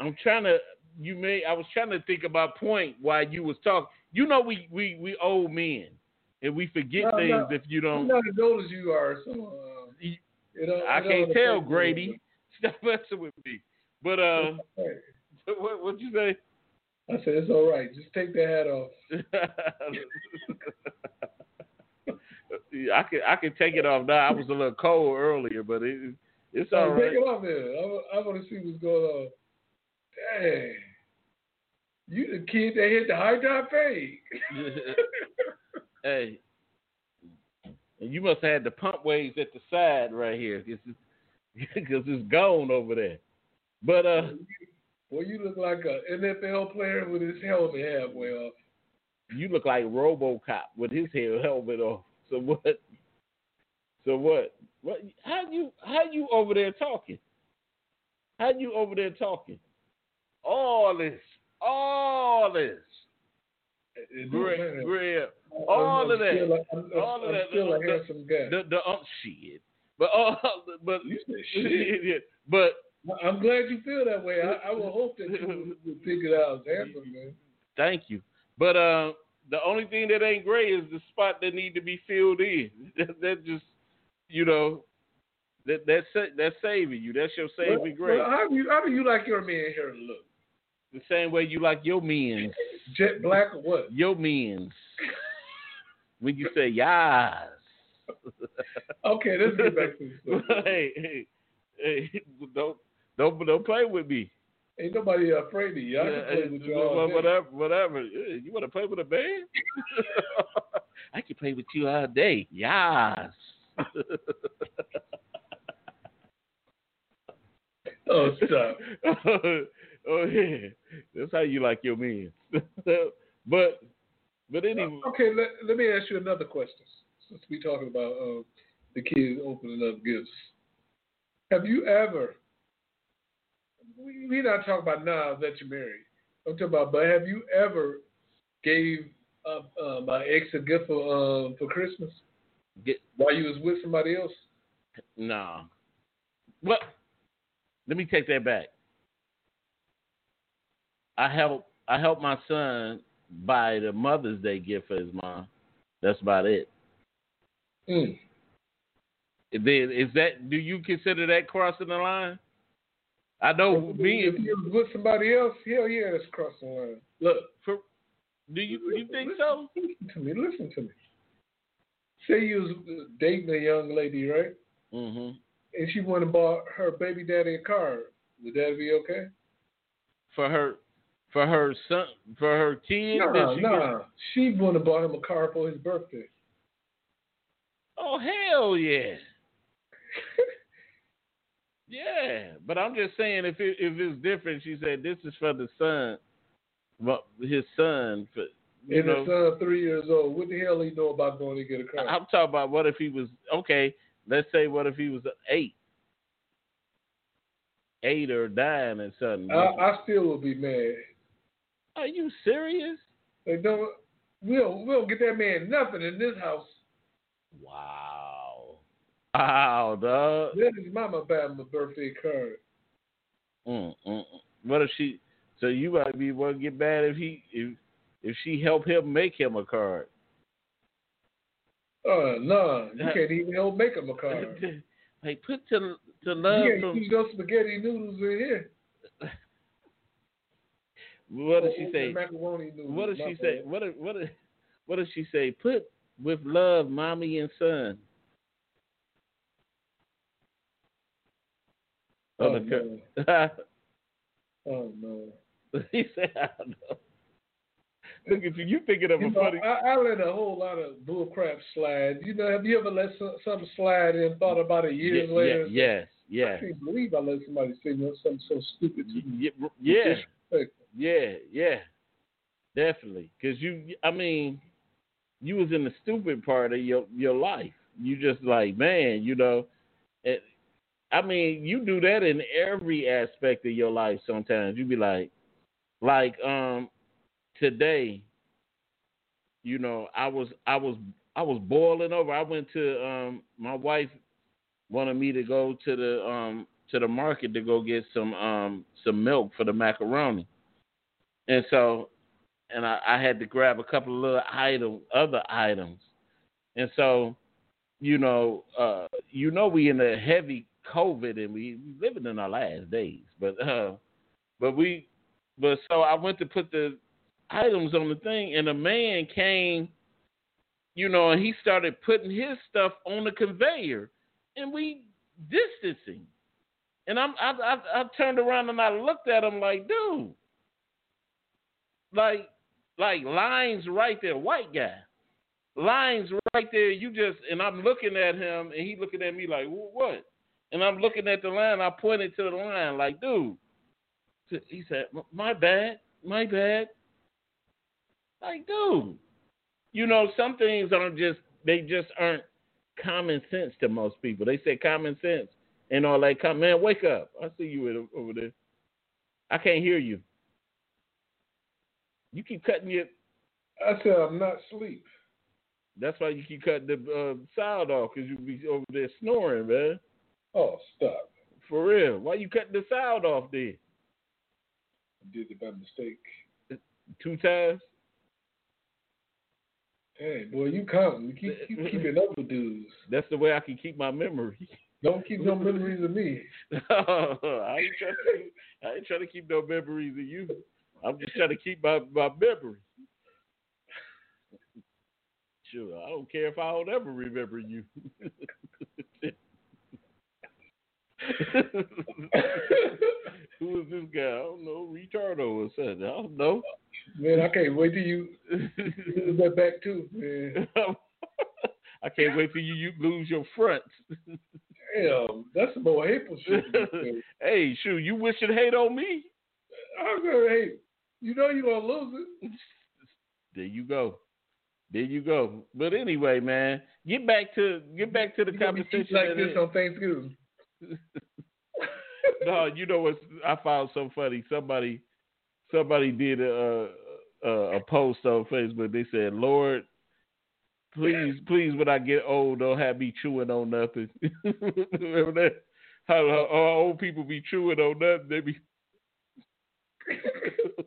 I'm trying to. You may. I was trying to think about point while you was talking. You know, we we we old men, and we forget no, things no, if you don't. I'm not as old as you are, so uh, you, I can't tell, Grady. <laughs> Stop messing with me. But uh, <laughs> what what you say? I said it's all right. Just take the hat off. <laughs> I can I can take it off now. I was a little cold earlier, but it it's all right. Take it off there. I, I want to see what's going on. Dang. You the kid that hit the high drop fade. <laughs> hey. And you must have had the pump waves at the side right here because <laughs> it's, gone over there. But uh well, you look like an NFL player with his helmet halfway off. You look like RoboCop with his helmet off. So what? So what? What? How you? How you over there talking? How you over there talking? All this, all this, It- Grab, man, grab, all of that, still a- I'm, I'm- all of that, Still a the- handsome guy. the the um, shit. But all, <laughs> but you said <laughs> shit. but I'm glad you feel that way. I, I will hope that you <laughs> would think it out as handsome, man. Thank you. But uh, the only thing that ain't gray is the spot that need to be filled in. <laughs> That, that just, you know, that that's that's saving you. That's your saving Well, grace. well, how do you how do you like your man hair to look? the same way you like your men's, <laughs> Jet black or what? your men's. <laughs> when you say yas. Okay, let's get back to the story. hey, hey, hey, don't don't don't play with me. Ain't nobody afraid of you. I can play with you all day. whatever, whatever. You want to play with a man? <laughs> I can play with you all day. Yes. <laughs> Oh, stop. <laughs> oh yeah, that's how you like your men. but but anyway, Okay, let, let me ask you another question. Since we're talking about uh, the kids opening up gifts, have you ever? We we not talking about now that you're married. I'm talking about, but have you ever gave uh, uh, my ex a gift for uh, for Christmas get while you was with somebody else? no. Well, let me take that back. I help I help my son buy the Mother's Day gift for his mom. That's about it. Mm. Then is that? Do you consider that crossing the line? I know me. if you with somebody else, hell yeah, that's crossing the line. Look, For, do you you think so? listen to me. Listen to me. Say you was dating a young lady, right? Mm-hmm. and she went and bought her baby daddy a car, would that be okay? For her, for her son, for her kid. No, that she no. She went and bought him a car for his birthday. Oh hell yeah. <laughs> yeah, but I'm just saying if it, if it's different, she said this is for the son, well, his son. For, you and know, his son three years old. What the hell he know about going to get a car? I'm talking about what if he was okay. Let's say what if he was eight, eight or nine or something. I, I still would be mad. Are you serious? They don't. We don't. We don't get that man nothing in this house. Wow. Wow, dog. Let his mama buy him a birthday card. Mm, mm, mm. What if she? So you might be to get mad if he if if she help him make him a card. Oh no, you can't even help make him a card. <laughs> like put to to love You can't those spaghetti noodles in here. <laughs> What does she say? Macaroni noodles. What does she say? What what what does she say? Put with love, mommy and son. Oh, On the no. Oh no. <laughs> Oh, <laughs> he said, I don't know. Look at you. You thinking of You a know, funny. I, I let a whole lot of bull crap slide. You know, have you ever let some, something slide and thought about it years yeah, later? yeah, yes, I can't believe I let somebody say something so stupid to me. Yeah, yeah, yeah, yeah, definitely. Because you, I mean, you was in the stupid part of your your life. You just like, man, you know. It, I mean, you do that in every aspect of your life. Sometimes you be like, like, um, today. You know, I was, I was, I was boiling over. I went to, um, my wife wanted me to go to the, um, to the market to go get some, um, some milk for the macaroni. And so, and I, I had to grab a couple of little item, other items. And so, you know, uh, you know, we in a heavy COVID and we living in our last days, but, uh, but we, but so I went to put the items on the thing and a man came, you know, and he started putting his stuff on the conveyor and we distancing. And I'm, I, I, I turned around and I looked at him like, dude, like like lines right there, white guy. Lines right there. You just and I'm looking at him and he looking at me like, what? And I'm looking at the line. I pointed to the line like, dude. He said, my bad, my bad. Like, dude, you know, some things aren't just they just aren't common sense to most people. They say common sense and all that. Come, man, wake up! I see you over there. I can't hear you. You keep cutting your. I said I'm not asleep. That's why you keep cutting the uh, sound off because you be over there snoring, man. Oh, stop. For real. Why you cutting the sound off then? I did it by mistake. Two times? Hey, boy, you counting. You keep, keep <laughs> keeping up with dudes. That's the way I can keep my memory. Don't keep no memories of me. <laughs> I ain't trying to. I ain't trying to keep no memories of you. I'm just trying to keep my my memory. Sure, I don't care if I don't ever remember you. <laughs> <laughs> Who is this guy? I don't know. Retardo or something. I don't know. Man, I can't wait till you lose that back too, man. <laughs> I can't wait till you, you lose your front. Damn, that's some more hateful shit. <laughs> hey, shoot, you wishing hate on me? I'm gonna hate. You know you're gonna lose it. There you go. There you go. But anyway, man, get back to get back to the You conversation. like this on Thanksgiving. No, you know what I found so funny. Somebody, somebody did a a, a post on Facebook. They said, "Lord, please, please, when I get old, don't have me chewing on nothing." Remember <laughs> that? How, how old people be chewing on nothing? They be. <laughs>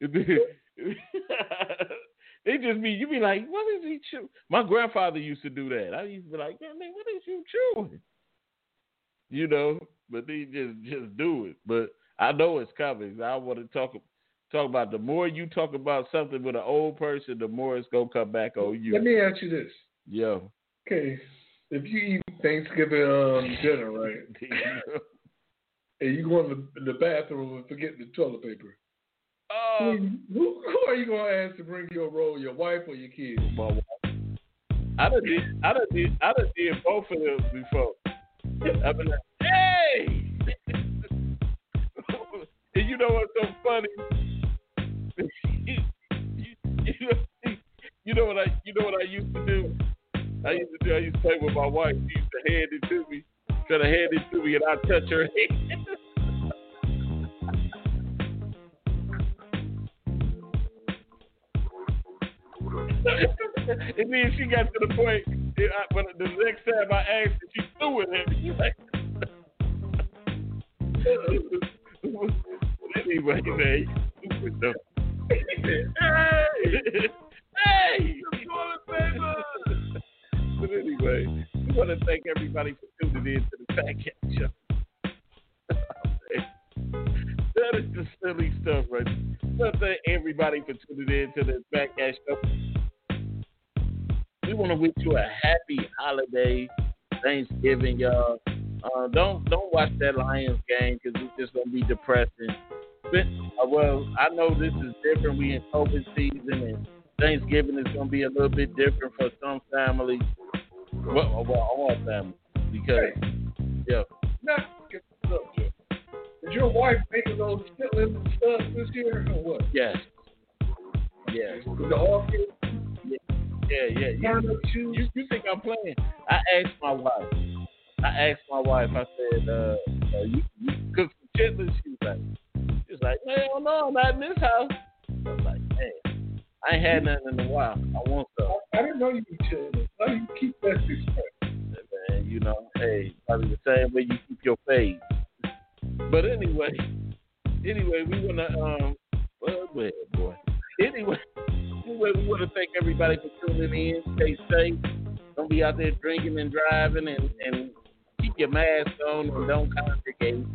It <laughs> just be you be like, what is he chew? My grandfather used to do that. I used to be like, man, what is you chewing? You know, but they just just do it. But I know it's coming. I want to talk talk about the more you talk about something with an old person, the more it's gonna come back on you. Let me ask you this. Yeah. Okay, if you eat Thanksgiving um, dinner, right, <laughs> and you go in the, in the bathroom and forget the toilet paper, oh, who, who are you gonna ask to bring your roll? Your wife or your kids? my wife. I done did I done did I done did both of them before. I've been like, hey <laughs> And you know what's so funny? <laughs> you, know, what I you know what I used to do? I used to do I used to play with my wife. She used to hand it to me, try to hand it to me and I touch her hand. <laughs> and then she got to the point, I, when the next time I asked she threw it at me. She's like, anyway, man, stupid though. hey, hey, but anyway, we want to thank everybody for tuning in to the Fat Cat Show. that is the silly stuff, right? So thank everybody for tuning in to the Fat Cat Show. We want to wish you a happy holiday, Thanksgiving, y'all. Uh, don't don't watch that Lions game because it's just gonna be depressing. But, uh, well, I know this is different. We in COVID season and Thanksgiving is gonna be a little bit different for some families. Well, well all families because yeah. Not. Is your wife making those chitlins and stuff this year or what? Yes. Yes. The? Yeah, yeah. You, you, you think I'm playing? I asked my wife. I asked my wife. I said, uh, uh, you, you cook some chitlins? She was like, she was like, hell no, I'm not in this house. I was like, man, I ain't had nothing in a while. I want some. I didn't know you chitlins. How do you keep that secret? Man, you know, hey, probably the same way you keep your face. But anyway, anyway, we wanna um, well, ahead, boy. Anyway, anyway, we want to thank everybody for tuning in. Stay safe. Don't be out there drinking and driving, and and keep your mask on and don't congregate.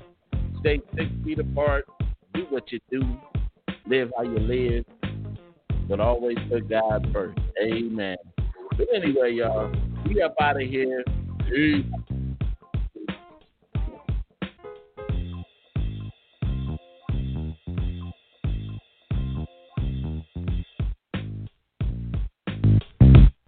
Stay six feet apart. Do what you do. Live how you live. But always put God first. Amen. But anyway, y'all, we up out of here. Peace.